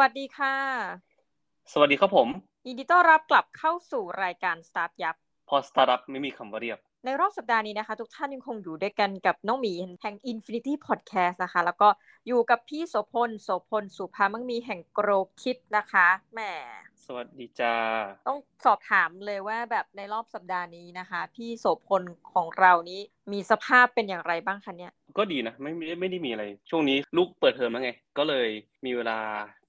วัสดีค่ะ สวัสดีครับผม ยินดีต้อนรับกลับเข้าสู่รายการสตาร์ทยับ พอสตาร์ทอัพไม่มีคำว่าเรียบ ในรอบสัปดาห์นี้นะคะ ทุกท่านยังคงอยู่ด้วยกันกับน้องหมีแห่ง Infinity Podcast นะคะ แล้วก็อยู่กับพี่โสพลโสพลสุภามังมีแห่งโกรคิดนะคะแหมสวัสดีจ้า ต้องสอบถามเลยว่าแบบในรอบสัปดาห์นี้นะคะ พี่โสพลของเรานี้มีสภาพเป็นอย่างไรบ้างคะเนี่ย ก็ดีนะ ไม่ไม่ไม่ได้มีอะไร ช่วงนี้ลูกเปิดเทอมแล้วไง ก็เลยมีเวลา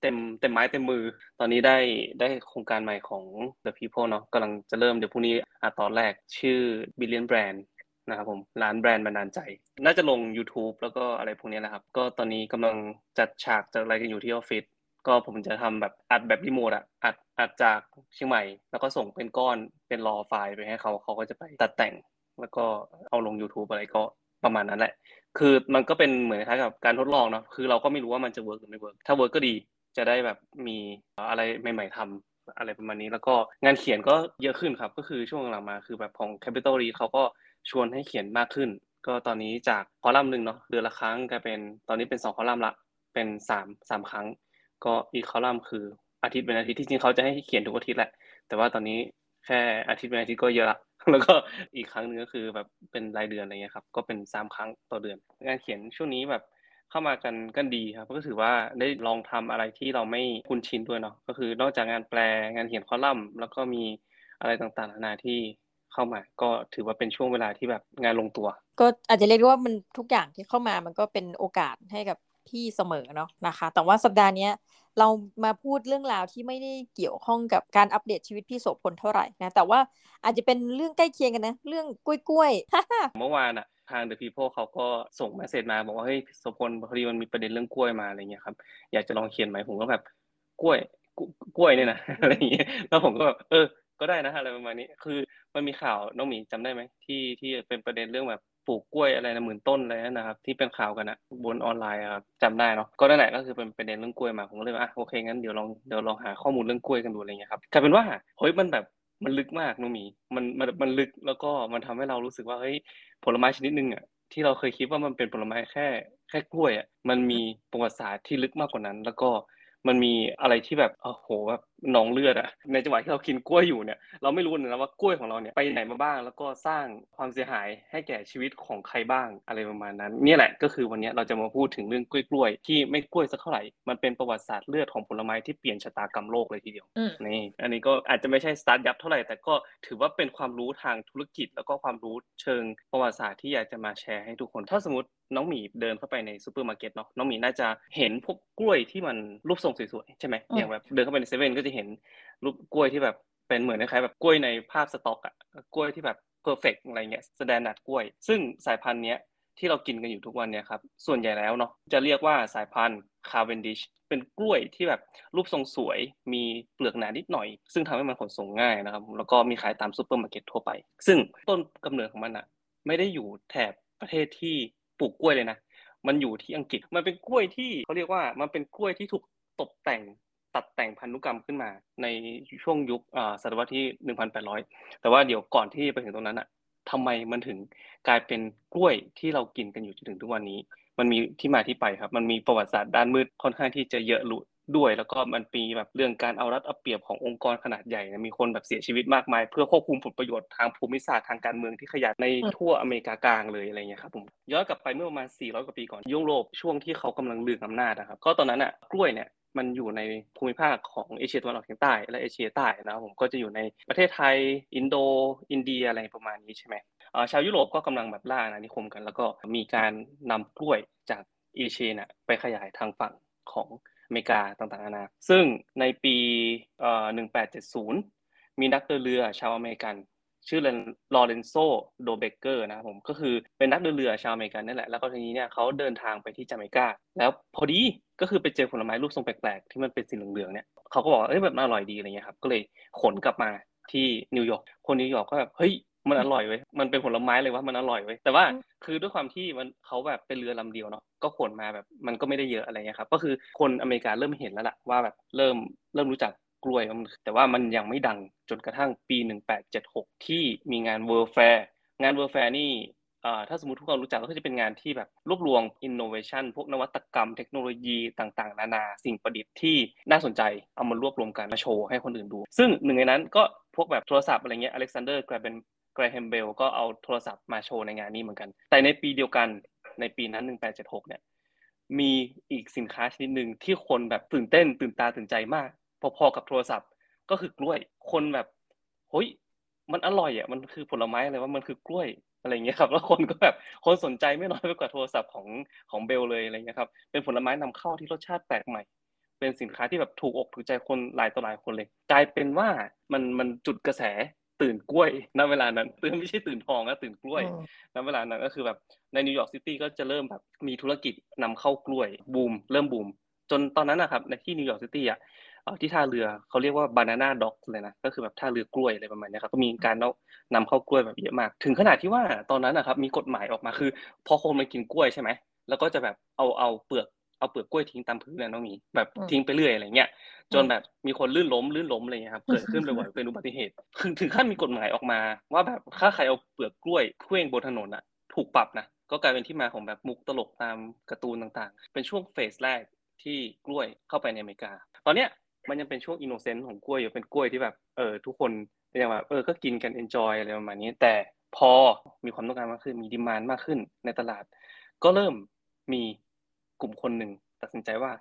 เต็มเต็มไม้เต็มมือ ตอนนี้ได้ได้โครงการใหม่ของ The People เนาะกำลังจะเริ่มเดี๋ยวพรุ่งนี้อะตอนแรกชื่อ Billion Brand นะครับผมร้านแบรนด์บันดาลใจ น่าจะลง YouTube แล้วก็อะไรพวกนี้นะครับ ก็ตอนนี้กำลังจัดฉากจัดอะไรกันอยู่ที่ออฟฟิศก็ผมจะทำแบบอัดแบบรีโมทอะอัดอัดจากเชียงใหม่ แล้วก็ส่งเป็นก้อนเป็นรอไฟล์ไปให้เขาเขาก็จะไปตัดแต่งแล้วก็เอาลง YouTube อะไรก็ประมาณนั้นแหละ คือมันก็เป็นเหมือนคล้ายกับการทดลองเนาะคือเราก็ไม่รู้ว่ามันจะ work หรือไม่ work ถ้า work ก็ดี จะได้แบบมีอะไรใหม่ ๆทำอะไรประมาณนี้ แล้วก็งานเขียนก็เยอะขึ้นครับ ก็คือช่วงหลังมาคือแบบของ Capital Read เขาก็ชวนให้เขียนมากขึ้น ก็ตอนนี้จากคอลัมน์หนึ่งเนาะเดือนละครั้งกลายเป็นตอนนี้เป็นสองคอลัมน์ละเป็นสามสามครั้ง ก็อีกคอลัมน์คืออาทิตย์เป็นอาทิตย์ที่จริงเขาจะให้เขียนทุกอาทิตย์แหละ แต่ว่าตอนนี้แค่อาทิตย์เป็นอาทิตย์ก็เยอะละแล้วก็อีกครั้งหนึ่งก็คือแบบเป็นรายเดือนอะไรเงี้ยครับ ก็เป็นสามครั้งต่อเดือน งานเขียนช่วงนี้แบบ เข้ามากันกันดีครับก็ถือว่าได้ลองทำอะไรที่เราไม่คุ้นชินด้วยเนาะก็คือนอกจากงานแปลงานเขียนคอลัมน์ แล้วก็มีอะไรต่างๆนานาที่เข้ามา ก็ถือว่าเป็นช่วงเวลาที่แบบงานลงตัว ก็อาจจะเรียกว่ามันทุกอย่างที่เข้ามามันก็เป็นโอกาสให้กับ พี่เสมอเนาะนะคะ แต่ว่าสัปดาห์นี้เรามาพูดเรื่องราวที่ไม่ได้เกี่ยวข้องกับการอัปเดตชีวิตพี่โสพลเท่าไหร่นะ แต่ว่าอาจจะเป็นเรื่องใกล้เคียงกันนะ เรื่องกล้วยๆ เมื่อวานอะทาง The People เขาก็ส่งมาเสร็จมาบอกว่าเฮ้ยโสพลพอดีมันมีประเด็นเรื่องกล้วยมาอะไรเงี้ยครับ อยากจะลองเขียนไหมผมก็แบบกล้วยกล้วยเนี่ยนะอะไรอย่างเงี้ยแล้วผมก็แบบเออก็ได้นะอะไรประมาณนี้ คือมันมีข่าวน้องหมีจำได้ไหมที่ที่เป็นประเด็นเรื่องแบบ ปลูกกล้วยอะไรนะหมื่นต้นอะไรนะครับ ที่เป็นข่าวกันอะบนออนไลน์ครับจำได้เนาะก็นั่นแหละก็คือเป็นประเด็นเรื่องกล้วยมาผมก็เลยว่าอะโอเคงั้นเดี๋ยวลองเดี๋ยวลองหาข้อมูลเรื่องกล้วยกันดูอะไรเงี้ยครับกลายเป็นว่าเฮ้ยมันแบบมันลึกมากนุ้มีมันมันมันลึกแล้วก็มันทำให้เรารู้สึกว่าเฮ้ยผลไม้ชนิดหนึ่งอะที่เราเคยคิดว่ามันเป็นผลไม้แค่แค่กล้วยอะมันมีประวัติศาสตร์ที่ลึกมากกว่านั้น แล้วก็มันมีอะไรที่แบบโอ้โหแบบหนองเลือดอะในจังหวะที่เรากินกล้วยอยู่เนี่ยเราไม่รู้นะว่ากล้วยของเราเนี่ยไปไหนมาบ้าง แล้วก็สร้างความเสียหายให้แก่ชีวิตของใครบ้างอะไรประมาณนั้นนี่แหละก็คือวันนี้เราจะมาพูดถึงเรื่องกล้วยๆที่ไม่กล้วยสักเท่าไหร่มันเป็นประวัติศาสตร์เลือดของผลไม้ที่เปลี่ยนชะตากรรมโลกเลยทีเดียวนี่อันนี้ก็อาจจะไม่ใช่สตาร์ทยับเท่าไหร่แต่ก็ถือว่าเป็นความรู้ทางธุรกิจ แล้วก็ความรู้เชิงประวัติศาสตร์ที่อยากจะมาแชร์ให้ทุกคนถ้าสมมติน้องหมีเดินเข้าไปในซูเปอร์มาร์เก็ตเนาะน้องหมีน่าจะเห็นพวกกล้วยที่มันรูปทรงสวยๆใช่ไหมอย่างแบบเดินเข้าไปในเซเว่นก็จะเห็นรูปกล้วยที่แบบเป็นเหมือนคล้ายแบบกล้วยในภาพสต็อกอะกล้วยที่แบบ perfect อะไรเงี้ยแสดงดัดกล้วย ซึ่งสายพันธุ์เนี้ยที่เรากินกันอยู่ทุกวันเนี่ยครับส่วนใหญ่แล้วเนาะจะเรียกว่าสายพันธุ์ Cavendish เป็นกล้วยที่แบบรูปทรงสวย มีเปลือกหนานิดหน่อย ซึ่งทำให้มันขนส่งง่ายนะครับ แล้วก็มีขายตามซูเปอร์มาร์เก็ตทั่วไป ซึ่งต้นกำเนิดของมันอะไม่ได้อยู่แถบประเทศที่ปลูกกล้วยเลยนะ มันอยู่ที่อังกฤษ มันเป็นกล้วยที่เขาเรียกว่ามันเป็นกล้วยที่ถูกตกแต่ง ตัดแต่งพันธุกรรมขึ้นมาในช่วงยุคศตวรรษที่ 1,800 แต่ว่าเดี๋ยวก่อนที่ไปถึงตรงนั้นอะทำไมมันถึงกลายเป็นกล้วยที่เรากินกันอยู่จนถึงทุกวันนี้ มันมีที่มาที่ไปครับ มันมีประวัติศาสตร์ด้านมืดค่อนข้างที่จะเยอะลุด้วย แล้วก็มันมีแบบเรื่องการเอารัดเอาเปรียบขององค์กรขนาดใหญ่มีคนแบบเสียชีวิตมากมาย เพื่อควบคุมผลประโยชน์ทางภูมิศาสตร์ทางการเมืองที่ขยายในทั่วอเมริกากลางเลยอะไรเงี้ยครับผมย้อนกลับไปเมื่อประมาณ 400 กว่าปีก่อนยุโรปช่วงที่เขากำลังลืออำนาจนะครับก็ตอนนั้นอะกล้วยเนี่ย มันอยู่ในภูมิภาคของเอเชียตะวันออกเฉียงใต้ และเอเชียใต้นะครับผมก็จะอยู่ในประเทศไทย อินโด อินเดียอะไรประมาณนี้ใช่ไหมชาวยุโรปก็กำลังแบบล่าอาณานิคมกัน แล้วก็มีการนำกล้วยจากเอเชียนะไปขยายทางฝั่งของอเมริกาต่างๆนานาซึ่งในปีเอ่อ1870 มีนักเดินเรือชาวอเมริกัน ชื่อลอเรนโซโดเบเกอร์นะครับผมก็คือเป็นนักเดินเรือชาวอเมริกันนั่นแหละ แล้วก็ทีนี้เนี่ยเขาเดินทางไปที่จาเมกาแล้วพอดีก็คือไปเจอผลไม้รูปทรงแปลกๆ ที่มันเป็นสีเหลืองๆเนี่ยเขาก็บอกเอ้ยแบบมันอร่อยดีอะไรเงี้ยครับก็เลยขนกลับมาที่นิวยอร์กคนนิวยอร์กก็แบบเฮ้ยมันอร่อยเว้ย มันเป็นผลไม้อะไรวะมันอร่อยเว้ย แต่ว่าคือด้วยความที่มันเขาแบบเป็นเรือลำเดียวเนาะ ก็ขนมาแบบมันก็ไม่ได้เยอะอะไรเงี้ยครับ ก็คือคนอเมริกาเริ่มเห็นแล้วล่ะว่าแบบเริ่มเริ่มรู้จัก กล้วยแต่ว่ามันยังไม่ดังจนกระทั่งปี 1876 ที่มีงาน World's Fair งาน World's Fair นี่ถ้าสมมติทุกคนรู้จักก็จะเป็นงานที่แบบรวบรวมอินโนเวชันพวกนวัตกรรมเทคโนโลยีต่างๆ นานาสิ่งประดิษฐ์ที่น่าสนใจเอามารวบรวมกันมาโชว์ให้คนอื่นดู ซึ่งหนึ่งในนั้นก็พวกแบบโทรศัพท์อะไรเงี้ยอเล็กซานเดอร์กราเบนแกรแฮมเบลล์็เอาโทรศัพท์มาโชว์ในงานนี้เหมือนกัน แต่ในปีเดียวกันในปีนั้น 1876 เนี่ยมีอีกสินค้าชนิดหนึ่งที่คนแบบตื่นเต้นตื่นตาตื่นใจมาก พอๆกับโทรศัพท์ ก็คือกล้วย คนแบบเฮ้ยมันอร่อยอะมันคือผลไม้อะไรวะมันคือกล้วยอะไรเงี้ยครับแล้วคนก็แบบคนสนใจไม่น้อยไปกว่าโทรศัพท์ของของเบลล์เลยอะไรเงี้ยครับเป็นผลไม้นำเข้าที่รสชาติแปลกใหม่ เป็นสินค้าที่แบบถูกอกถูกใจคนหลายต่อหลายคนเลย กลายเป็นว่ามันมันจุดกระแสตื่นกล้วยณเวลานั้นตื่นไม่ใช่ตื่นทองนะตื่นกล้วยณเวลานั้นก็คือแบบในนิวยอร์กซิตี้ก็จะเริ่มแบบมีธุรกิจนำเข้ากล้วยบูมเริ่มบูมจนตอนนั้นนะครับในที่นิวยอร์กซิตี้อะ ที่ท่าเรือเขาเรียกว่าบานาน่าด็อกเลยนะก็คือแบบท่าเรือกล้วยอะไรประมาณนี้ครับก็มีการนำเข้ากล้วยแบบเยอะมาก ถึงขนาดที่ว่าตอนนั้นนะครับมีกฎหมายออกมาคือ พอคนมากินกล้วยใช่ไหมแล้วก็จะแบบเอาเอาเปลือกเอาเปลือกกล้วยทิ้งตามพื้นเลยน้องมีแบบทิ้งไปเรื่อยอะไรเงี้ยจนแบบมีคนลื่นล้มลื่นล้มอะไรเงี้ยครับเกิดขึ้นบ่อยๆเป็นอุบัติเหตุถึงขั้นมีกฎหมายออกมา ว่าแบบถ้าใครเอาเปลือกกล้วยเคว้งบนถนนอะ ถูกปรับนะก็กลายเป็นที่มาของแบบมุกตลกตามการ์ตูนต่างๆ เป็นช่วง phase แรกที่กล้วยเข้าไปในอเมริกา ตอนเนี้ย มันยังเป็นช่วง innocent ของกล้วยอยู่เป็นกล้วยที่แบบเออทุกคนยังแบบเออก็กินกัน enjoy อะไรประมาณนี้ แต่พอมีความต้องการมากขึ้นมี demand มากขึ้นในตลาด ก็เริ่มมีกลุ่มคนหนึ่งตัดสินใจว่า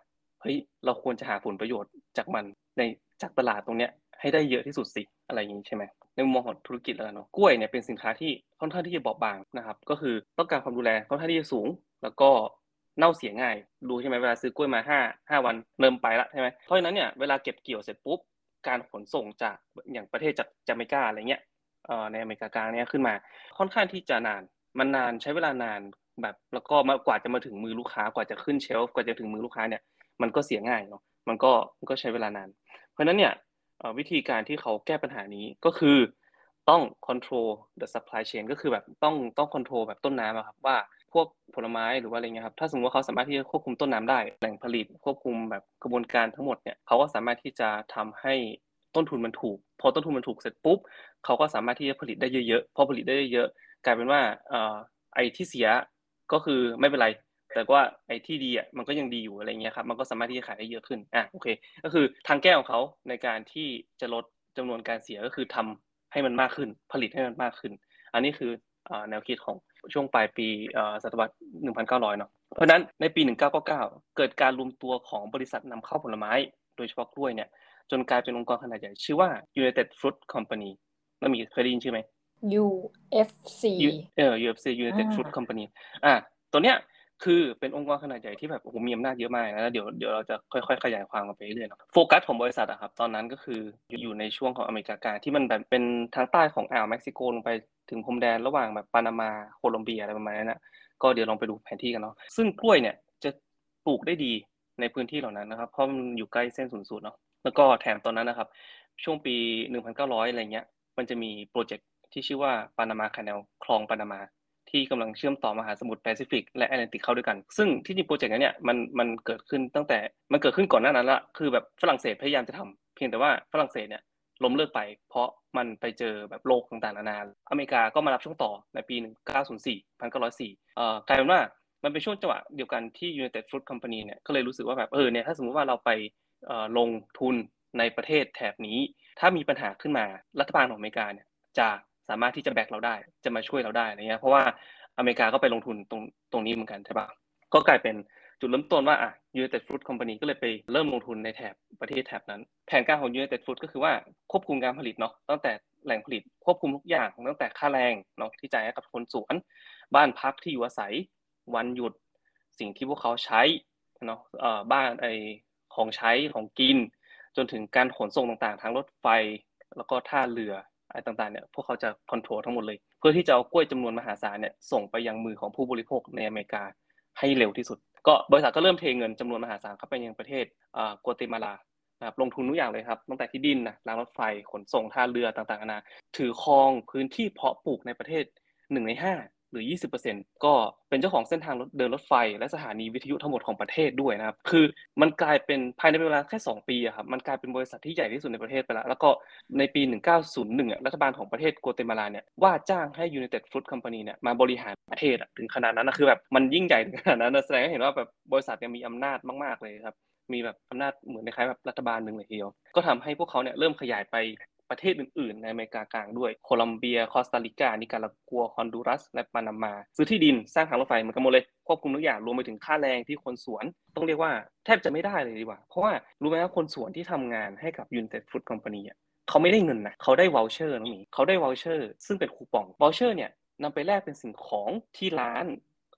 เฮ้ยเราควรจะหาผลประโยชน์จากมันในจากตลาดตรงเนี้ยให้ได้เยอะที่สุดสิอะไรอย่างนี้ใช่ไหมในมุมมองของธุรกิจแล้วเนาะกล้วยเนี่ยเป็นสินค้าที่ค่อนข้างที่จะบอบบางนะครับ ก็คือต้องการความดูแลค่อนข้างที่จะสูง แล้วก็ เน่าเสียง่ายดูใช่ไหมเวลาซื้อกล้วยมาห้าห้าวันเริ่มไปละใช่ไหมเพราะฉะนั้นเนี่ยเวลาเก็บเกี่ยวเสร็จปุ๊บการขนส่งจากอย่างประเทศจากจาเมกาอะไรเงี้ยในอเมริกากลางเนี่ยขึ้นมา ค่อนข้างที่จะนานมันนานใช้เวลานานแบบแล้วก็มากว่าจะมาถึงมือลูกค้ากว่าจะขึ้นเชลฟ์กว่าจะถึงมือลูกค้าเนี่ยมันก็เสียง่ายเนาะมันก็มันก็ใช้เวลานาน เพราะนั้นเนี่ยวิธีการที่เขาแก้ปัญหานี้ก็คือต้อง control the supply chain ก็คือแบบต้องต้อง control แบบต้นน้ำครับว่า วกผลไม้หรือว่าอะไรเงี้ยครับถ้าสมมติว่าเขาสามารถที่จะควบคุมต้นน้ำได้แหล่งผลิตควบคุมแบบกระบวนการทั้งหมดเนี่ยเขาก็สามารถที่จะทำให้ต้นทุนมันถูก พอต้นทุนมันถูกเสร็จปุ๊บเขาก็สามารถที่จะผลิตได้เยอะๆพอผลิตได้เยอะกลายเป็นว่าไอ้ที่เสียก็คือไม่เป็นไร แต่ว่าไอ้ที่ดีอะมันก็ยังดีอยู่อะไรเงี้ยครับมันก็สามารถที่จะขายได้เยอะขึ้นอะโอเค ก็คือทางแก้ของเขาในการที่จะลดจำนวนการเสียก็คือทำให้มันมากขึ้น ผลิตให้มันมากขึ้น อันนี้คือ แนวคิดของช่วงปลายปีศตวรรษ 1900 เนาะ เพราะนั้นในปี 1999 เกิดการรวมตัวของบริษัทนำเข้าผลไม้ โดยเฉพาะกล้วยเนี่ย จนกลายเป็นองค์กรขนาดใหญ่ ชื่อว่า United Fruit Company แล้วมีเคยได้ยินชื่อไหม UFC เออ UFC United Fruit Company อะตัวเนี้ย คือเป็นองค์กรขนาดใหญ่ที่แบบโอ้โหมีอำนาจเยอะมากนะเดี๋ยวเดี๋ยวเราจะค่อยๆ ขยายความกันไปเรื่อยๆโฟกัสของบริษัทอะครับตอนนั้นก็คืออยู่ในช่วงของอเมริกากลางที่มันแบบเป็นทางใต้ของอ่าวเม็กซิโกลงไปถึงพรมแดนระหว่างแบบปานามาโคลอมเบียอะไรประมาณนั้นนะก็เดี๋ยวลองไปดูแผนที่กันเนาะซึ่งกล้วยเนี่ยจะปลูกได้ดีในพื้นที่เหล่านั้นนะครับเพราะมันอยู่ใกล้เส้นศูนย์สูตรเนาะแล้วก็แถมตอนนั้นนะครับ ช่วงปี 1900 อะไรเงี้ยมันจะมีโปรเจกต์ที่ชื่อว่า Panama Canalคลองปานามา ที่กำลังเชื่อมต่อมหาสมุทรแปซิฟิกและแอตแลนติกเข้าด้วยกัน ซึ่งที่จริงโปรเจกต์นี้เนี่ยมันมันเกิดขึ้นตั้งแต่มันเกิดขึ้นก่อนหน้านั้นละคือแบบฝรั่งเศสพยายามจะทำเพียงแต่ว่าฝรั่งเศสเนี่ยล้มเลิกไป เพราะมันไปเจอแบบโรคต่างๆนานาอเมริกาก็มารับช่วงต่อในปี 1904 1904เอ่อกลายเป็นว่ามันเป็นช่วงจังหวะเดียวกันที่ United Fruit Company เนี่ยก็เลยรู้สึกว่าแบบเออเนี่ยถ้าสมมุติว่าเราไปลงทุนในประเทศแถบนี้ ถ้ามีปัญหาขึ้นมารัฐบาลของอเมริกาเนี่ยจะ สามารถที่จะแบกเราได้ จะมาช่วยเราได้อะไรเงี้ยเพราะว่าอเมริกาก็ไปลงทุนตรงตรงนี้เหมือนกันใช่ปะก็กลายเป็นจุดเริ่มต้นว่าอะ United Fruit Company ก็เลยไปเริ่มลงทุนในแถบประเทศแถบนั้น แผนการของ United Fruit ก็คือว่าควบคุมการผลิตเนาะตั้งแต่แหล่งผลิตควบคุมทุกอย่างตั้งแต่ค่าแรงเนาะที่จ่ายให้กับคนสวน บ้านพักที่อยู่อาศัย วันหยุดสิ่งที่พวกเขาใช้เนาะเอ่อบ้านไอของใช้ของกิน จนถึงการขนส่งต่างๆ ทางรถไฟ แล้วก็ท่าเรือ อะไรต่างๆเนี่ยพวกเขาจะคอนโทรลทั้งหมดเลย เพื่อที่จะเอากล้วยจำนวนมหาศาลเนี่ยส่งไปยังมือของผู้บริโภคในอเมริกาให้เร็วที่สุด ก็บริษัทก็เริ่มเทเงินจำนวนมหาศาลเข้าไปยังประเทศกัวเตมาลานะครับลงทุนทุกอย่างเลยครับตั้งแต่ที่ดินนะรางรถไฟขนส่งท่าเรือต่างๆนานาถือครองพื้นที่เพาะปลูกในประเทศหนึ่งในห้า รือ 20%ก็เป็นเจ้าของเส้นทางรถเดินรถไฟ และสถานีวิทยุทั้งหมดของประเทศด้วยนะครับ คือมันกลายเป็นภายในเวลาแค่ 2 ปีอะครับ มันกลายเป็นบริษัทที่ใหญ่ที่สุดในประเทศไปแล้ว แล้วก็ในปี 1901 รัฐบาลของประเทศโกเตมาลาเนี่ยว่าจ้างให้ United Fruit Company เนี่ยมาบริหารประเทศถึงขนาดนั้นนะคือแบบมันยิ่งใหญ่ถึงขนาดนั้นแสดงให้เห็นว่าแบบบริษัทเนี่ยมีอำนาจมาก ๆเลยครับมีแบบอำนาจเหมือนคล้ายแบบรัฐบาลหนึ่งเลยทีเดียว ก็ทำให้พวกเขาเนี่ยเริ่มขยายไป ประเทศอื่นๆ ในอเมริกากลางด้วย โคลัมเบีย คอสตาริกา นิการากัวคอนดูรัส และปานามา ซื้อที่ดิน สร้างทางรถไฟเหมือนกันหมดเลย ควบคุมทุกอย่าง รวมไปถึงค่าแรงที่คนสวน ต้องเรียกว่าแทบจะไม่ได้เลยดีกว่า เพราะว่ารู้ไหมว่าคนสวนที่ทำงานให้กับ United Fruit Company อะเขาไม่ได้เงินนะ เขาได้ voucher น้องหมีเขาได้ voucher ซึ่งเป็นคูปอง voucher เนี่ยนำไปแลกเป็นสิ่งของที่ร้าน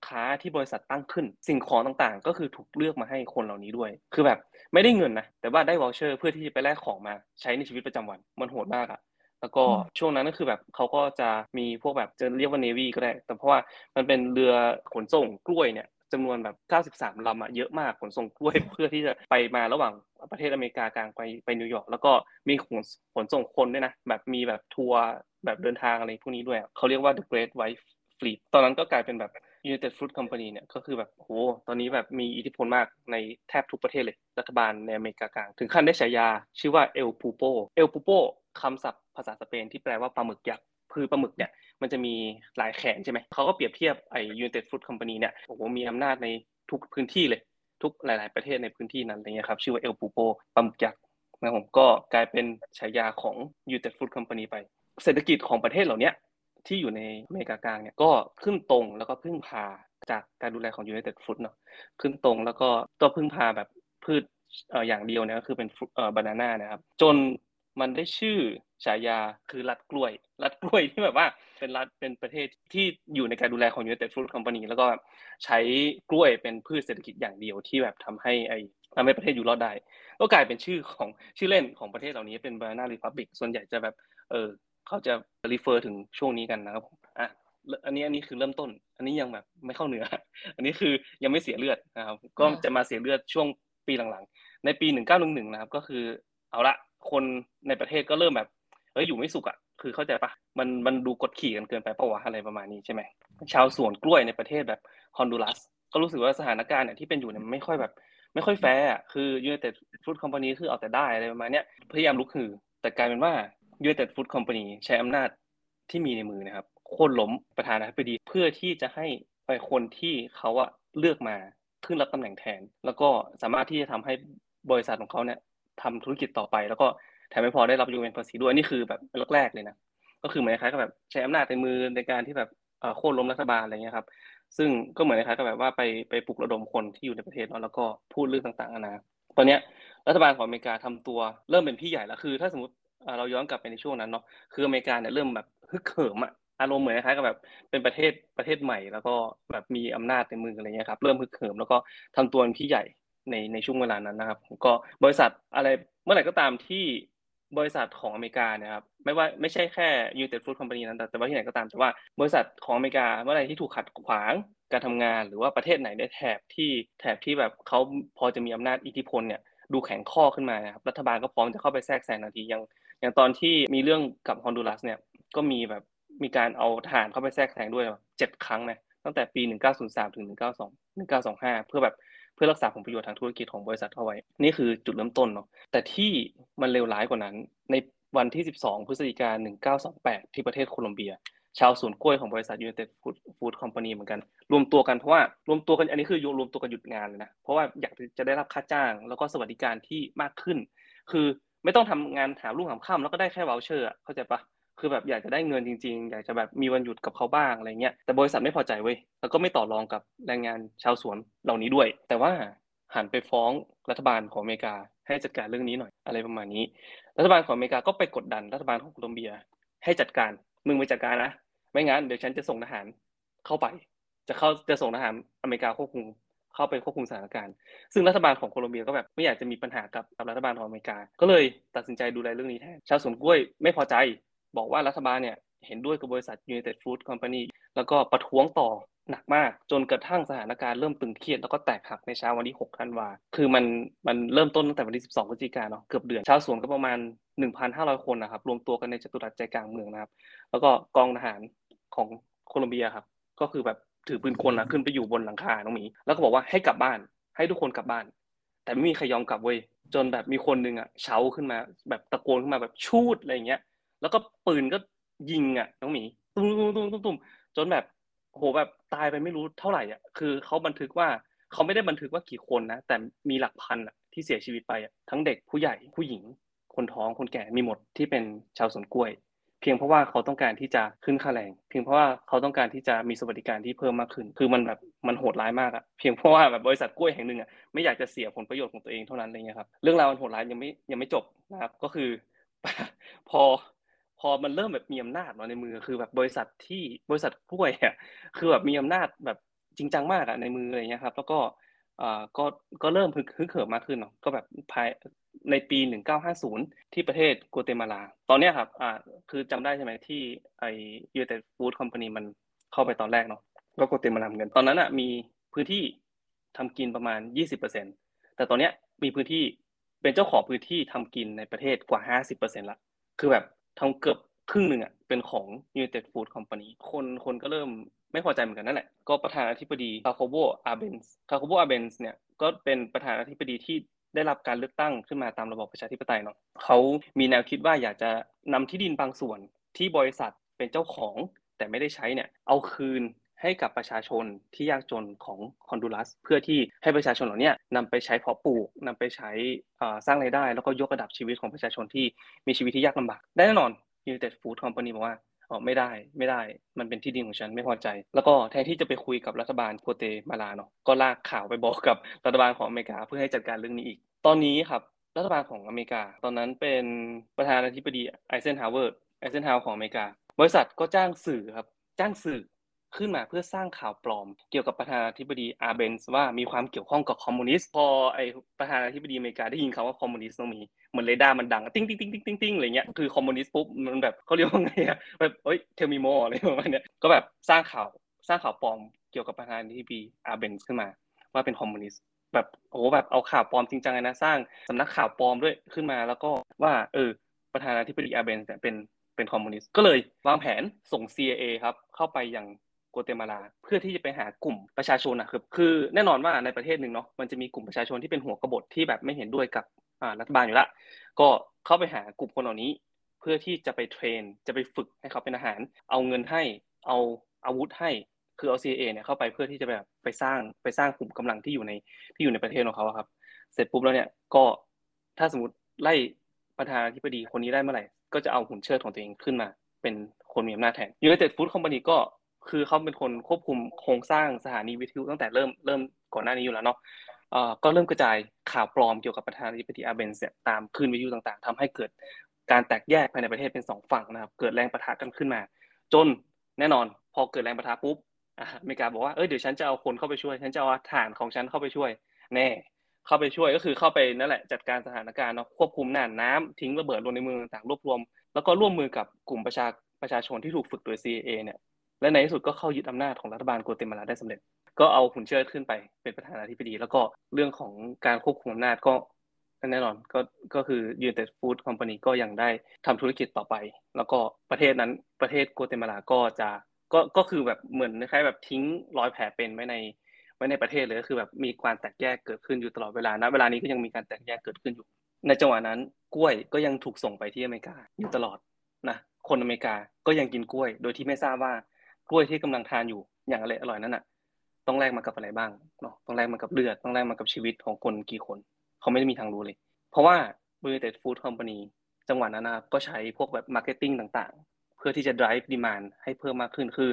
ค้าที่บริษัทตั้งขึ้น สิ่งของต่างๆ ก็คือถูกเลือกมาให้คนเหล่านี้ด้วย คือแบบ ไม่ได้เงินนะแต่ว่าได้ voucher เพื่อที่จะไปแลกของมาใช้ในชีวิตประจำวันมันโหดมากอะแล้วก็ช่วงนั้นก็คือแบบเขาก็จะมีพวกแบบจะเรียกว่า navy ก็ได้ แต่เพราะว่ามันเป็นเรือขนส่งกล้วยเนี่ยจำนวนแบบ 93 ลำอะเยอะมากขนส่งกล้วยเพื่อที่จะไปมาระหว่างประเทศอเมริกากลางไปไปนิวยอร์กแล้วก็มีขนขนส่งคนด้วยนะ แบบมีแบบทัวร์แบบเดินทางอะไรพวกนี้ด้วยเขาเรียกว่า the Great White Fleet ตอนนั้นก็กลายเป็นแบบ United Fruit Company เนี่ยก็คือแบบโหตอนนี้แบบมีอิทธิพลมากในแทบทุกประเทศเลย รัฐบาลในอเมริกากลาง ถึงขั้นได้ฉายา ชื่อว่า El Pupo El Pupo คำศัพท์ภาษาสเปนที่แปลว่าปลาหมึกยักษ์คือปลาหมึกเนี่ยมันจะมีหลายแขนใช่ไหมเขาก็เปรียบเทียบไอ้ United Fruit Company เนี่ยโอ้โหมีอำนาจในทุกพื้นที่เลย ทุกหลาย ๆ ประเทศในพื้นที่นั้นอะไรเงี้ยครับชื่อว่า El Pupo ปลาหมึกยักษ์นะผมก็กลายเป็นฉายาของ United Fruit Company ไป เศรษฐกิจของประเทศเหล่านี้ ที่อยู่ในอเมริกากลางเนี่ยก็ขึ้นตรงแล้วก็พึ่งพาจากการดูแลของ United Fruit เนาะขึ้นตรงแล้วก็ตัวพึ่งพาแบบพืชเอ่ออย่างเดียวเนี่ยก็คือเป็นเอ่อบานาน่านะครับ จนมันได้ชื่อฉายาคือรัฐกล้วย รัฐกล้วยที่แบบว่าเป็นรัฐเป็นประเทศที่อยู่ในการดูแลของ United Fruit Company แล้วก็ใช้กล้วยเป็นพืชเศรษฐกิจอย่างเดียวที่แบบทำให้ไอทำให้ประเทศอยู่รอดได้ ก็กลายเป็นชื่อของชื่อเล่นของประเทศเหล่านี้เป็น Banana Republic ส่วนใหญ่จะแบบเออ เขาจะ refer ถึงช่วงนี้กันนะครับผมอะอันนี้อันนี้คือเริ่มต้น อันนี้ยังแบบไม่เข้าเนื้อ อันนี้คือยังไม่เสียเลือดนะครับ ก็จะมาเสียเลือดช่วงปีหลังๆ ในปี1911นะครับ ก็คือเอาละคนในประเทศก็เริ่มแบบเอ้ยอยู่ไม่สุขอะคือเข้าใจปะมันมันดูกดขี่กันเกินไปปะวะอะไรประมาณนี้ใช่ไหมชาวสวนกล้วยในประเทศแบบฮอนดูรัสก็รู้สึกว่าสถานการณ์เนี่ยที่เป็นอยู่เนี่ยไม่ค่อยแบบ ไม่ค่อยแฟร์อะคือ United Fruit Company คือเอาแต่ได้อะไรประมาณเนี้ยพยายามลุกฮือแต่กลายเป็นว่า United Fruit Company ใช้อำนาจที่มีในมือนะครับโค่นล้มประธานาธิบดีเพื่อที่จะให้ไปคนที่เขาอะเลือกมาขึ้นรับตำแหน่งแทน แล้วก็สามารถที่จะทำให้บริษัทของเขาเนี่ยทำธุรกิจต่อไป แล้วก็แถมไม่พอได้รับยูเอ็นภาษีด้วยนี่คือแบบแรกๆเลยนะก็คือเหมือนคล้ายกับแบบใช้อำนาจในมือในการที่แบบโค่นล้มรัฐบาลอะไรเงี้ยครับซึ่งก็เหมือนคล้ายกับแบบว่าไปไปปลุกระดมคนที่อยู่ในประเทศเนาะแล้วก็พูดเรื่องต่างๆนานาตอนเนี้ยรัฐบาลของอเมริกาทำตัวเริ่มเป็นพี่ใหญ่แล้วคือ ถ้าสมมติ เราย้อนกลับไปในช่วงนั้นเนาะคืออเมริกาเนี่ยเริ่มแบบฮึกเหิมอะอารมณ์เหมือนคล้ายกับแบบเป็นประเทศประเทศใหม่ แล้วก็แบบมีอำนาจในมืออะไรเงี้ยครับเริ่มฮึกเหิมแล้วก็ทำตัวเป็นพี่ใหญ่ในในช่วงเวลานั้นนะครับก็บริษัทอะไรเมื่อไหร่ก็ตามที่บริษัทของอเมริกาเนี่ยครับไม่ว่าไม่ใช่แค่ United Fruit Company นั้นแต่แต่ว่าที่ไหนก็ตามแต่ว่าบริษัทของอเมริกาเมื่อไหร่ที่ถูกขัดขวางการทำงาน หรือว่าประเทศไหนในแถบที่แถบที่แบบเขาพอจะมีอำนาจอิทธิพลเนี่ยดูแข็งข้อขึ้นมาครับรัฐบาลก็พร้อมจะเข้าไปแทรกแซงทันทีอย่าง อย่างตอนที่มีเรื่องกับฮอนดูรัสเนี่ยก็มีแบบมีการเอาทหารเข้าไปแทรกแซงด้วยเจ็ดครั้งนะตั้งแต่ปี 1903 ถึง 192 1925 เพื่อแบบเพื่อรักษาผลประโยชน์ทางธุรกิจของบริษัทเอาไว้ นี่คือจุดเริ่มต้นเนาะแต่ที่มันเลวร้ายกว่านั้น ในวันที่ 12 พฤศจิกายน 1928 ที่ประเทศโคลอมเบีย ชาวสวนกล้วยของบริษัท United Food Food Company เหมือนกัน รวมตัวกันเพราะว่ารวมตัวกันอันนี้คือรวมตัวกันหยุดงานเลยนะเพราะว่าอยากจะได้รับค่าจ้าง แล้วก็สวัสดิการที่มากขึ้น คือ ไม่ต้องทำงานหารุ่งหามค่ำแล้วก็ได้แค่วอลเชอร์เข้าใจปะคือแบบอยากจะได้เงินจริงๆ อยากจะแบบมีวันหยุดกับเขาบ้างอะไรเงี้ยแต่บริษัทไม่พอใจเว้ยแล้วก็ไม่ต่อรองกับแรงงานชาวสวนเหล่านี้ด้วย แต่ว่าหันไปฟ้องรัฐบาลของอเมริกาให้จัดการเรื่องนี้หน่อยอะไรประมาณนี้ รัฐบาลของอเมริกาก็ไปกดดันรัฐบาลของโคลอมเบีย ให้จัดการมึงไปจัดการนะไม่งั้นเดี๋ยวฉันจะส่งทหารเข้าไป จะเข้าจะส่งทหารอเมริกาควบคุม เข้าไปควบคุมสถานการณ์ ซึ่งรัฐบาลของโคลอมเบียก็แบบไม่อยากจะมีปัญหากับรัฐบาลของอเมริกา ก็เลยตัดสินใจดูแลเรื่องนี้แทน ชาวสวนกล้วยไม่พอใจ บอกว่ารัฐบาลเนี่ยเห็นด้วยกับบริษัท United Fruit Company แล้วก็ประท้วงต่อหนักมากจนกระทั่งสถานการณ์เริ่มตึงเครียดแล้วก็แตกหักในเช้าวันที่6ธันวาคือมันมันเริ่มต้นตั้งแต่วันที่ 12พฤศจิกายนเนาะเกือบเดือนชาวสวนก็ประมาณ 1,500 คนนะครับรวมตัวกันในจตุรัสใจกลางเมืองนะครับ แล้วก็กองทหารของโคลอมเบียครับก็คือแบบ ถือปืนกลนะขึ้นไปอยู่บนหลังคาน้องหมี แล้วก็บอกว่าให้กลับบ้าน ให้ทุกคนกลับบ้าน แต่ไม่มีใครยอมกลับเว้ยจนแบบมีคนหนึ่งอะเช้าขึ้นมา แบบตะโกนขึ้นมาแบบชูดอะไรเงี้ย แล้วก็ปืนก็ยิงอะน้องหมีตุ้มตุ้มตุ้มตุ้มตุ้มจนแบบโหแบบตายไปไม่รู้เท่าไหร่อะคือเขาบันทึกว่าเขาไม่ได้บันทึกว่ากี่คนนะแต่มีหลักพันอะที่เสียชีวิตไปอะทั้งเด็กผู้ใหญ่ผู้หญิง คนท้องคนแก่มีหมดที่เป็นชาวสวนกล้วย เพียงเพราะว่าเขาต้องการที่จะขึ้นค่าแรง เพียงเพราะว่าเขาต้องการที่จะมีสวัสดิการที่เพิ่มมากขึ้น คือมันแบบมันโหดร้ายมากอะเพียงเพราะว่าแบบบริษัทกล้วยแห่งหนึ่งอะไม่อยากจะเสียผลประโยชน์ของตัวเองเท่านั้นอะไรเงี้ยครับเรื่องราวมันโหดร้ายยังไม่ยังไม่จบนะครับก็คือ พอพอมันเริ่มแบบมีอำนาจมาในมือคือแบบบริษัทที่บริษัทกล้วยอะคือแบบมีอำนาจแบบจริงจังมากอะในมืออะไรเงี้ยครับ แล้วก็อ่าก็ก็เริ่มฮึกเหิมมากขึ้นเนาะก็แบบภาย ในปี 1950 ที่ประเทศกัวเตมาลา ตอนนี้ครับอ่าคือจำได้ใช่ไหมที่ไอยูเต็ดฟู้ดคอมพานีมันเข้าไปตอนแรกเนาะก็กัวเตมาลาเหมือนกันตอนนั้นอะมีพื้นที่ทำกินประมาณ 20%แต่ตอนเนี้ยมีพื้นที่เป็นเจ้าของพื้นที่ทำกินในประเทศกว่า 50%ละคือแบบทำเกือบครึ่งหนึ่งอะเป็นของ United Fruit Company คนคนก็เริ่มไม่พอใจเหมือนกันนั่นแหละ ก็ประธานาธิบดีคาโคโบอาเบนส์คาโคโบอาเบนส์เนี่ยก็เป็นประธานาธิบดีที่ ได้รับการเลือกตั้งขึ้นมาตามระบอบประชาธิปไตยเนาะเขามีแนวคิดว่าอยากจะนำที่ดินบางส่วนที่บริษัทเป็นเจ้าของ แต่ไม่ได้ใช้เนี่ยเอาคืนให้กับประชาชนที่ยากจนของฮอนดูรัส เพื่อที่ให้ประชาชนเหล่านี้นำไปใช้เพาะปลูกนำไปใช้สร้างรายได้ แล้วก็ยกระดับชีวิตของประชาชนที่มีชีวิตที่ยากลำบากได้แน่นอน United Fruit Company บอกว่า อ๋อไม่ได้ไม่ได้ มันเป็นที่ดินของฉันไม่พอใจ แล้วก็แทนที่จะไปคุยกับรัฐบาลกัวเตมาลาเนาะก็ลากข่าวไปบอกกับรัฐบาลของอเมริกาเพื่อให้จัดการเรื่องนี้อีก ตอนนี้ครับรัฐบาลของอเมริกา ตอนนั้นเป็นประธานาธิบดีไอเซนฮาวเวอร์ไอเซนฮาวของอเมริกา บริษัทก็จ้างสื่อครับจ้างสื่อ ขึ้นมาเพื่อสร้างข่าวปลอม เกี่ยวกับประธานาธิบดีอาเบนส์ว่ามีความเกี่ยวข้องกับคอมมิวนิสต์พอไอประธานาธิบดีอเมริกาได้ยินคำว่าคอมมิวนิสต์ต้องมีเหมือนเรดาร์มันดังติ้งติ้งติ้งติ้งติ้งติ้งอะไรเงี้ยคือคอมมิวนิสต์ปุ๊บมันแบบเขาเรียกว่าไงอะแบบเอ้ย tell me more อะไรประมาณเนี้ยก็แบบสร้างข่าวสร้างข่าวปลอมเกี่ยวกับประธานาธิบดีอาเบนส์ขึ้นมา ว่าเป็นคอมมิวนิสต์แบบโอ้แบบเอาข่าวปลอมจริงจังเลยนะสร้างสำนักข่าวปลอมด้วยขึ้นมา แล้วก็ว่าเออประธานาธิบดีอาเบนส์เป็นเป็นคอมมิวนิสต์ก็เลยวางแผนส่ง CIA ครับเข้าไปยัง กัวเตมาลา เพื่อที่จะไปหากลุ่มประชาชนนะคือคือแน่นอนว่าในประเทศหนึ่งเนาะมันจะมีกลุ่มประชาชนที่เป็นหัวกบฏที่แบบไม่เห็นด้วยกับรัฐบาลอยู่ละก็เข้าไปหากลุ่มคนเหล่านี้ เพื่อที่จะไปเทรน จะไปฝึกให้เขาเป็นอาหาร เอาเงินให้เอาอาวุธให้คือเอา CIA เนี่ยเข้าไปเพื่อที่จะแบบไปสร้างไปสร้างกลุ่มกำลังที่อยู่ในที่อยู่ในประเทศของเขาครับ เสร็จปุ๊บแล้วเนี่ยก็ถ้าสมมติไล่ประธานาธิบดีคนนี้ได้เมื่อไหร่ ก็จะเอาหุ่นเชิดของตัวเองขึ้นมา เป็นคนมีอำนาจแทน United Food Company ก็ คือเขาเป็นคนควบคุมโครงสร้างสถานีวิทยุตั้งแต่เริ่มเริ่มก่อนหน้านี้อยู่แล้วเนาะเอ่อก็เริ่มกระจายข่าวปลอมเกี่ยวกับประธานาธิบดีอาเบนเนี่ยตามคลื่นวิทยุต่างๆทำให้เกิดการแตกแยกภายในประเทศเป็นสองฝั่งนะครับ เกิดแรงประทะกันขึ้นมา จนแน่นอน พอเกิดแรงประทะปุ๊บอเมริกาบอกว่าเอ้ยเดี๋ยวฉันจะเอาคนเข้าไปช่วย ฉันจะเอาฐานของฉันเข้าไปช่วย แน่ เข้าไปช่วยก็คือเข้าไปนั่นแหละจัดการสถานการณ์เนาะควบคุมน่านน้ำทิ้งระเบิดลงในเมืองต่างๆรวบรวม แล้วก็ร่วมมือกับกลุ่มประชาประชาชนที่ถูกฝึกโดย CIA เนี่ย และในที่สุดก็เข้ายึดอำนาจของรัฐบาลโกเตมาลาได้สำเร็จ ก็เอาหุ่นเชิดขึ้นไปเป็นประธานาธิบดี แล้วก็เรื่องของการควบคุมอำนาจก็แน่นอนก็ก็คือ United Food Company ก็ยังได้ทำธุรกิจต่อไป แล้วก็ประเทศนั้นประเทศโกเตมาลาก็จะก็ก็คือแบบเหมือนคล้ายแบบทิ้งรอยแผลเป็นไว้ในไว้ในประเทศเลยก็คือแบบมีการแตกแยกเกิดขึ้นอยู่ตลอดเวลาณเวลานี้ก็ยังมีการแตกแยกเกิดขึ้นอยู่ ในจังหวะนั้นกล้วยก็ยังถูกส่งไปที่อเมริกาอยู่ตลอดนะคนอเมริกาก็ยังกินกล้วย โดยที่ไม่ทราบว่า กล้วยที่กำลังทานอยู่อย่างอร่อยอร่อยนั้นอะ ต้องแลกมากับอะไรบ้างเนาะต้องแลกมากับเลือดต้องแลกมากับชีวิตของคนกี่คน เขาไม่ได้มีทางรู้เลย เพราะว่าบริษัท Fruit Company จังหวะนั้นนะครับก็ใช้พวกแบบ marketing ต่างๆ เพื่อที่จะ drive demand ให้เพิ่มมากขึ้นคือ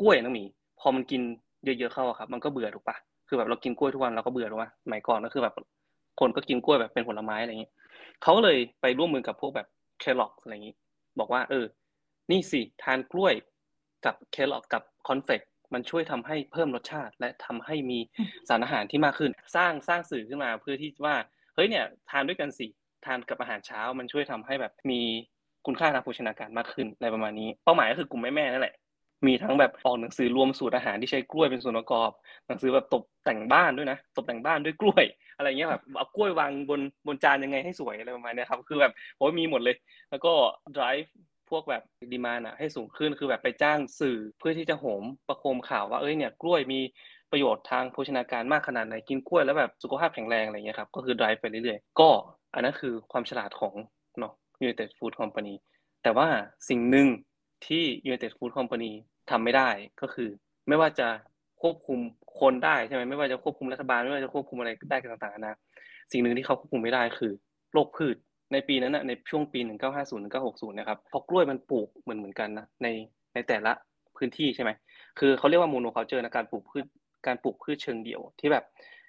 กล้วยน้องมีนพอมันกินเยอะๆเข้าครับ มันก็เบื่อถูกปะคือแบบเรากินกล้วยทุกวันเราก็เบื่อถูกปะสมัยก่อนก็คือแบบคนก็กินกล้วยแบบเป็นผลไม้อะไรอย่างนี้เขาเลยไปร่วมมือกับพวกแบบแครอทอะไรอย่างนี้ บอกว่า เออ นี่สิทานกล้วย กับเคลอกกับคอนเฟกมันช่วยทำให้เพิ่มรสชาติ และทำให้มีสารอาหารที่มากขึ้น สร้างสร้างสื่อขึ้นมาเพื่อที่ว่าเฮ้ยเนี่ยทานด้วยกันสิทานกับอาหารเช้า มันช่วยทำให้แบบมีคุณค่าทางโภชนาการมากขึ้นอะไรประมาณนี้ เป้าหมายก็คือกลุ่มแม่แม่นั่นแหละมีทั้งแบบออกหนังสือรวมสูตรอาหารที่ใช้กล้วยเป็นส่วนประกอบ หนังสือแบบตกแต่งบ้านด้วยนะ ตกแต่งบ้านด้วยกล้วย อะไรเงี้ยแบบเอากล้วยวางบนบนจานยังไงให้สวยอะไรประมาณนี้ครับคือแบบโอ้ยมีหมดเลย แล้วก็ drive พวกแบบดีมาน่ะให้สูงขึ้นคือแบบไปจ้างสื่อเพื่อที่จะโหมประโคมข่าวว่าเอ้ยเนี่ยกล้วยมีประโยชน์ทางโภชนาการมากขนาดไหนกินกล้วยแล้วแบบสุขภาพแข็งแรงอะไรเงี้ยครับก็คือ drive ไปเรื่อยๆ ก็อันนั้นคือความฉลาดของเนาะ United Food Company แต่ว่าสิ่งหนึ่งที่ United Food Company ทำไม่ได้ก็คือ ไม่ว่าจะควบคุมคนได้ใช่ไหมไม่ว่าจะควบคุมรัฐบาลไม่ว่าจะควบคุมอะไรได้ต่างๆนะสิ่งหนึ่งที่เขาควบคุมไม่ได้คือโรคพืช ในปีนั้นนะในช่วงปี 1950 1960 นะครับพอกล้วยมันปลูกเหมือนเหมือนกันนะในในแต่ละพื้นที่ใช่ไหมคือเขาเรียกว่าโมโนคัลเจอร์นะการปลูกพืชการปลูกพืชเชิงเดี่ยวที่แบบ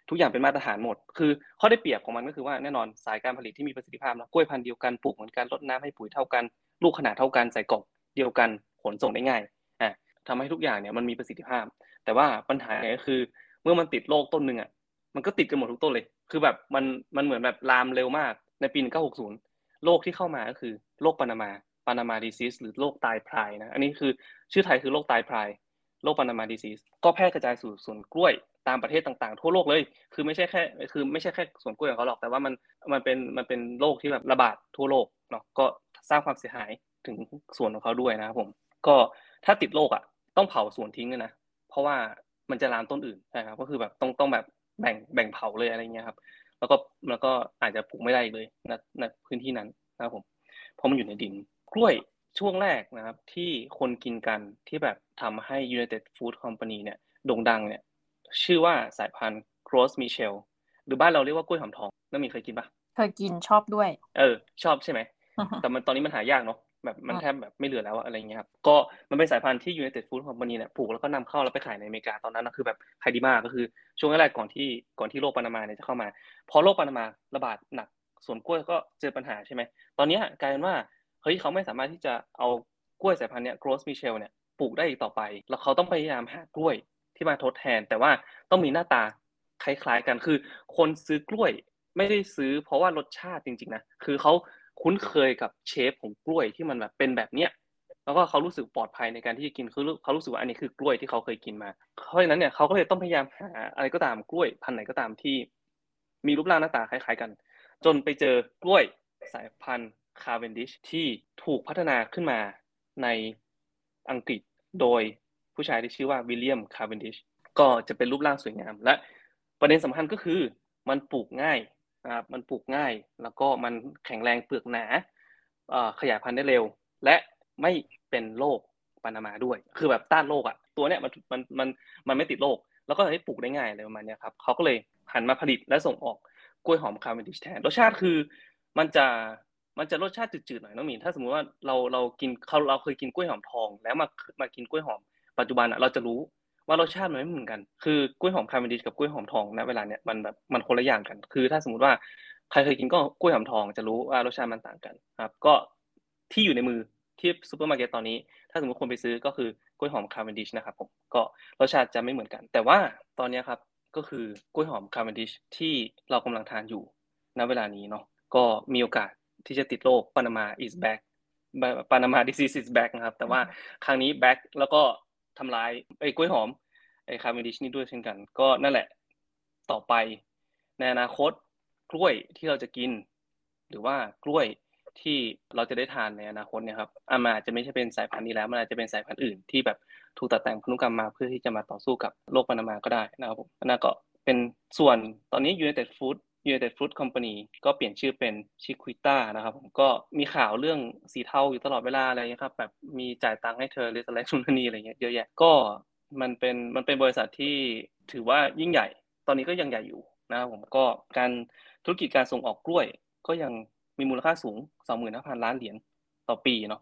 ทุกอย่างเป็นมาตรฐานหมด คือข้อได้เปรียบของมันก็คือว่าแน่นอนสายการผลิตที่มีประสิทธิภาพนะกล้วยพันธุ์เดียวกันปลูกเหมือนกันลดน้ำให้ปุ๋ยเท่ากัน ลูกขนาดเท่ากันใส่กล่องเดียวกันขนส่งได้ง่ายอะทำให้ทุกอย่างเนี่ยมันมีประสิทธิภาพ แต่ว่าปัญหาเนี่ยก็คือเมื่อมันติดโรคต้นหนึ่งอะมันก็ติดกันหมดทุกต้นเลย คือแบบมันมันเหมือนแบบลามเร็วมาก ในปี 1960 โรคที่เข้ามาก็คือโรคปานามาปานามาดิซิสหรือโรคตายพรายนะ อันนี้คือชื่อไทยคือโรคตายพรายโรคปานามาดิซิสก็แพร่กระจายสู่สวนกล้วยตามประเทศต่างๆ ทั่วโลกเลย คือไม่ใช่แค่ คือไม่ใช่แค่สวนกล้วยของเขาหรอก แต่ว่ามัน มันเป็น มันเป็นโรคที่แบบระบาดทั่วโลกเนาะ ก็สร้างความเสียหายถึงสวนของเขาด้วยนะครับผม ก็ถ้าติดโรคอะ ต้องเผาสวนทิ้งเลยนะ เพราะว่ามันจะลามต้นอื่นใช่ครับ ก็คือแบบต้องต้องแบบแบ่งแบ่งเผาเลยอะไรเงี้ยครับ แล้วก็แล้วก็อาจจะปลูกไม่ได้เลยในในพื้นที่นั้นนะครับผมเพราะมันอยู่ในดิน กล้วยช่วงแรกนะครับ ที่คนกินกันที่แบบทำให้ United Food Company เนี่ยโด่งดังเนี่ย ชื่อว่าสายพันธุ์ Gros Michel หรือบ้านเราเรียกว่ากล้วยหอมทองน้ามีเคยกินปะเคยกินชอบด้วย เออ ชอบใช่ไหมแต่มันตอนนี้มันหายากเนาะ แบบมันแทบแบบไม่เหลือแล้วอะไรเงี้ยครับก็มันเป็นสายพันธุ์ที่ United Food Company เนี่ยปลูกแล้วก็นำเข้าแล้วไปขายในอเมริกาตอนนั้นนะคือแบบขายดีมากก็คือ ช่วงแรกก่อนที่ก่อนที่โรคปานามาเนี่ยจะเข้ามาพอโรคปานามาระบาดหนักสวนกล้วยก็เจอปัญหาใช่ไหมตอนนี้กลายเป็นว่าเฮ้ยเขาไม่สามารถที่จะเอากล้วยสายพันธุ์เนี้ย Gros Michel เนี่ยปลูกได้อีกต่อไป แล้วเขาต้องพยายามหากล้วยที่มาทดแทน แต่ว่าต้องมีหน้าตาคล้ายๆกันคือ คนซื้อกล้วยไม่ได้ซื้อเพราะว่ารสชาติจริงๆนะคือเขา คุ้นเคยกับเชฟของกล้วยที่มันแบบเป็นแบบเนี้ยแล้วก็เขารู้สึกปลอดภัยในการที่จะกินคือเขารู้สึกว่าอันนี้คือกล้วยที่เขาเคยกินมา เพราะฉะนั้นเนี่ยเขาก็เลยต้องพยายามหาอะไรก็ตามกล้วยพันธุ์ไหนก็ตามที่มีรูปร่างหน้าตาคล้ายๆกัน จนไปเจอกล้วยสายพันธุ์คาร์เวนดิชที่ถูกพัฒนาขึ้นมาในอังกฤษโดยผู้ชายที่ชื่อว่าวิลเลียมคาร์เวนดิชก็จะเป็นรูปร่างสวยงาม และประเด็นสำคัญก็คือมันปลูกง่าย นะครับมันปลูกง่าย แล้วก็มันแข็งแรงเปลือกหนาขยายพันธุ์ได้เร็ว และไม่เป็นโรคปานามาด้วย คือแบบต้านโรคอะตัวเนี้ยมันมันมันมันไม่ติดโรคแล้วก็ให้ปลูกได้ง่ายเลยประมาณนี้ครับเขาก็เลยหันมาผลิตและส่งออกกล้วยหอมคาร์เวนดิชแทนรสชาติคือมันจะมันจะรสชาติจืดๆหน่อยน้องมีนถ้าสมมติว่าเราเรากินเขาเราเคยกินกล้วยหอมทอง แล้วมามากินกล้วยหอมปัจจุบันอะเราจะรู้ ว่ารสชาติมันไม่เหมือนกัน คือกล้วยหอมคาร์เวนดิชกับกล้วยหอมทองณเวลาเนี้ยมันแบบมันคนละอย่างกัน คือถ้าสมมติว่าใครเคยกินก็กล้วยหอมทองจะรู้ว่ารสชาติมันต่างกันครับ ก็ที่อยู่ในมือที่ซูเปอร์มาร์เก็ตตอนนี้ ถ้าสมมติคนไปซื้อก็คือกล้วยหอมคาร์เวนดิชนะครับผมก็รสชาติจะไม่เหมือนกัน แต่ว่าตอนนี้ครับก็คือกล้วยหอมคาร์เวนดิชที่เรากำลังทานอยู่ณเวลานี้เนาะก็มีโอกาสที่จะติดโรคปานามา is back ปานามา disease is back นะครับ แต่ว่าครั้งนี้ back แล้วก็ ทำลายไอ้กล้วยหอมไอ้คาร์เวนดิชนี่ด้วยเช่นกัน ก็นั่นแหละต่อไปในอนาคตกล้วยที่เราจะกิน หรือว่ากล้วยที่เราจะได้ทานในอนาคตเนี่ยครับอาจจะไม่ใช่เป็นสายพันธุ์นี้แล้วมันอาจจะเป็นสายพันธุ์อื่นที่แบบถูกตัดแต่งพันธุกรรมมาเพื่อที่จะมาต่อสู้กับโรคปานามาก็ได้นะครับผมนั่นก็เป็นส่วนตอนนี้ United Food United Fruit Company ก็เปลี่ยนชื่อเป็นชิควิต้านะครับผมก็มีข่าวเรื่องสีเทาอยู่ตลอดเวลาอะไรเงี้ยครับแบบมีจ่ายตังค์ให้เธอหรืออะไรชุนนีอะไรเงี้ยเยอะแยะก็มันเป็นมันเป็นบริษัทที่ถือว่ายิ่งใหญ่ ตอนนี้ก็ยังใหญ่อยู่นะครับผมก็การธุรกิจการส่งออกกล้วย ก็ยังมีมูลค่าสูง 25,000 ล้านเหรียญต่อปีเนาะ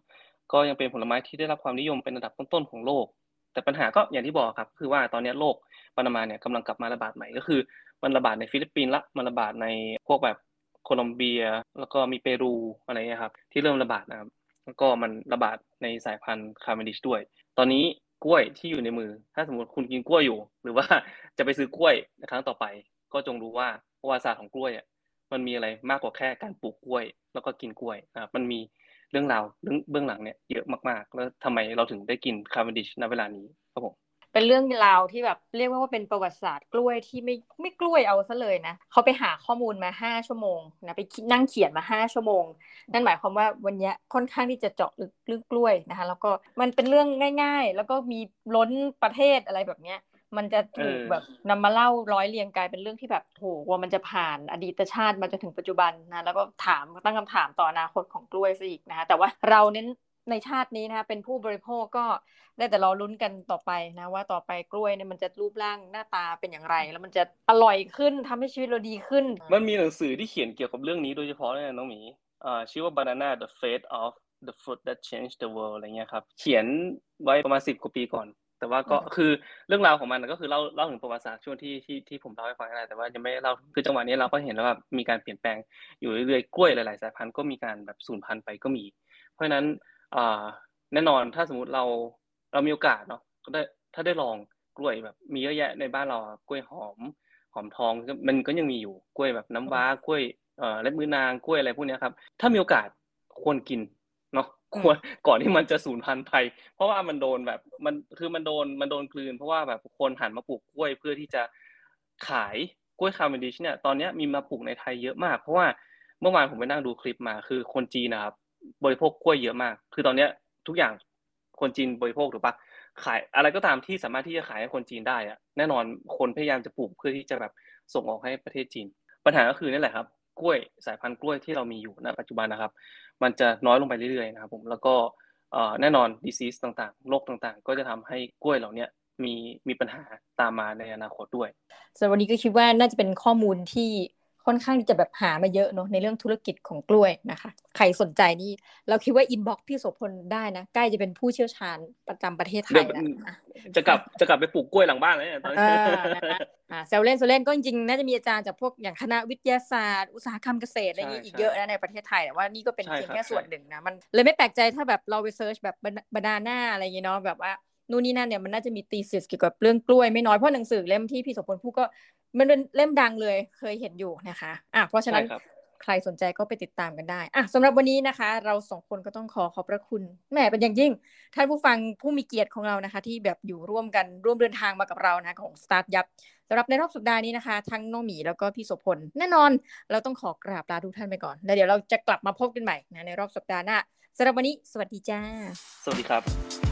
ก็ยังเป็นผลไม้ที่ได้รับความนิยมเป็นอันดับต้นๆของโลก แต่ปัญหาก็อย่างที่บอกครับ คือว่าตอนนี้โรค ปานามาเนี่ยกำลังกลับมาระบาดใหม่ก็คือมันระบาดในฟิลิปปินส์ละมันระบาดในพวกแบบโคลอมเบีย แล้วก็มีเปรูอะไรเงี้ยครับที่เริ่มระบาดนะครับแล้วก็มันระบาดในสายพันธุ์คาร์เวนดิชด้วย ตอนนี้กล้วยที่อยู่ในมือ ถ้าสมมติคุณกินกล้วยอยู่ หรือว่าจะไปซื้อกล้วยในครั้งต่อไป ก็จงรู้ว่าประวัติศาสตร์ของกล้วยอะมันมีอะไรมากกว่าแค่การปลูกกล้วย แล้วก็กินกล้วยนะครับมันมีเรื่องราวเรื่องเบื้องหลังเนี่ยเยอะมากๆ แล้วทำไมเราถึงได้กินคาร์เวนดิชในเวลานี้ครับผม เป็นเรื่องราวที่แบบเรียกว่าเป็นประวัติศาสตร์กล้วยที่ไม่ไม่กล้วยเอาซะเลยนะเขาไปหาข้อมูลมาห้าชั่วโมงนะไปนั่งเขียนมาห้าชั่วโมง นั่นหมายความว่าวันนี้ค่อนข้างที่จะเจาะลึกเรื่องกล้วยนะคะแล้วก็มันเป็นเรื่องง่าย ๆ แล้วก็มีล้มประเทศอะไรแบบเนี้ยมันจะถูกแบบนำมาเล่าร้อยเรียงกลายเป็นเรื่องที่แบบโหว่ามันจะผ่านอดีตชาติมาจนถึงปัจจุบันนะแล้วก็ถามตั้งคำถามต่ออนาคตของกล้วยซะอีกนะคะแต่ว่าเราเน้น ในชาตินี้นะคะเป็นผู้บริโภคก็ได้แต่รอลุ้นกันต่อไปนะว่าต่อไปกล้วยเนี่ยมันจะรูปร่างหน้าตาเป็นอย่างไร แล้วมันจะอร่อยขึ้นทำให้ชีวิตเราดีขึ้น มันมีหนังสือที่เขียนเกี่ยวกับเรื่องนี้โดยเฉพาะเลยน้องหมีอ่าชื่อว่า Banana the Fate of the Fruit That Changed the World อะไรเงี้ยครับเขียนไว้ประมาณสิบกว่าปีก่อน แต่ว่าก็คือเรื่องราวของมันก็คือเล่าเล่าถึงประวัติศาสตร์ช่วงที่ที่ที่ผมเล่าให้ฟังอะไรแต่ว่ายังไม่เล่าคือจังหวะนี้เราก็เห็นแล้วว่ามีการเปลี่ยนแปลงอยู่เรื่อยๆกล้วยหลายๆสายพันธุ์ก็มีการแบบสูญพันธุ์ไปก็มี เพราะฉะนั้น อ่า แน่นอนถ้าสมมติเราเรามีโอกาสเนาะก็ได้ถ้าได้ลองกล้วยแบบ มีเยอะแยะในบ้านเรากล้วยหอม หอมทองมันก็ยังมีอยู่กล้วยแบบน้ำว้ากล้วยเอ่อเล็บมือนางกล้วยอะไรพวกนี้ครับ ถ้ามีโอกาสควรกินเนาะควรก่อนที่มันจะสูญพันธุ์ไปเพราะว่ามันโดนแบบมันคือมันโดนมันโดนกลืน เพราะว่าแบบคนหันมาปลูกกล้วยเพื่อที่จะขายกล้วยคาร์เวนดิชเนี่ยตอนนี้มีมาปลูกในไทยเยอะมาก เพราะว่าเมื่อวานผมไปนั่งดูคลิปมาคือคนจีนนะครับ บริโภคกล้วยเยอะมาก คือตอนเนี้ยทุกอย่างคนจีนบริโภคถูกปะขายอะไรก็ตามที่สามารถที่จะขายให้คนจีนได้อะแน่นอนคนพยายามจะปลูกเพื่อที่จะแบบส่งออกให้ประเทศจีน ปัญหาก็คือนี่แหละครับ กล้วยสายพันธุ์กล้วยที่เรามีอยู่ณปัจจุบันนะครับ มันจะน้อยลงไปเรื่อยๆนะครับผมแล้วก็แน่นอน disease ต่างๆโรคต่างๆ ก็จะทำให้กล้วยเหล่านี้มีมีปัญหาตามมาในอนาคตด้วยสำหรับวันนี้ก็คิดว่าน่าจะเป็นข้อมูลที่ ค่อนข้างจะแบบหามาเยอะเนาะในเรื่องธุรกิจของกล้วยนะคะ ใครสนใจนี่เราคิดว่าอินบ็อกพี่โสพลได้นะ ใกล้จะเป็นผู้เชี่ยวชาญประจำประเทศไทยแล้วจะกลับจะกลับไปปลูกกล้วยหลังบ้านแล้วเนี่ยตอนนี้เซลเล่นเซลเล่นก็จริงๆน่าจะมีอาจารย์จากพวกอย่างคณะวิทยาศาสตร์ อุตสาหกรรมเกษตรอะไรนี้อีกเยอะนะในประเทศไทยแต่ว่านี่ก็เป็นเพียงแค่ส่วนหนึ่งนะมันเลยไม่แปลกใจถ้าแบบเราไปเซิร์ชแบบบานาน่าอะไรอย่างเงี้ยเนาะแบบว่า นู่นนี่นั่นเนี่ยมันน่าจะมีตีสิสเกี่ยวกับเรื่องกล้วยไม่น้อยเพราะหนังสือเล่มที่พี่สมพลพูดก็มันเป็นเล่มดังเลยเคยเห็นอยู่นะคะอะเพราะฉะนั้นใครสนใจก็ไปติดตามกันได้อะสำหรับวันนี้นะคะ เราสองคนก็ต้องขอขอบพระคุณแม่เป็นอย่างยิ่ง ท่านผู้ฟังผู้มีเกียรติของเรานะคะ ที่แบบอยู่ร่วมกันร่วมเดินทางมากับเรานะของสตาร์ทยับสำหรับในรอบสัปดาห์นี้นะคะ ทั้งน้องหมีแล้วก็พี่โสพลแน่นอน เราต้องขอกราบลาทุกท่านไปก่อนแล้วเดี๋ยวเราจะกลับมาพบกันใหม่นะในรอบสัปดาห์หน้าสำหรับวันนี้ สวัสดีจ้า สวัสดีครับ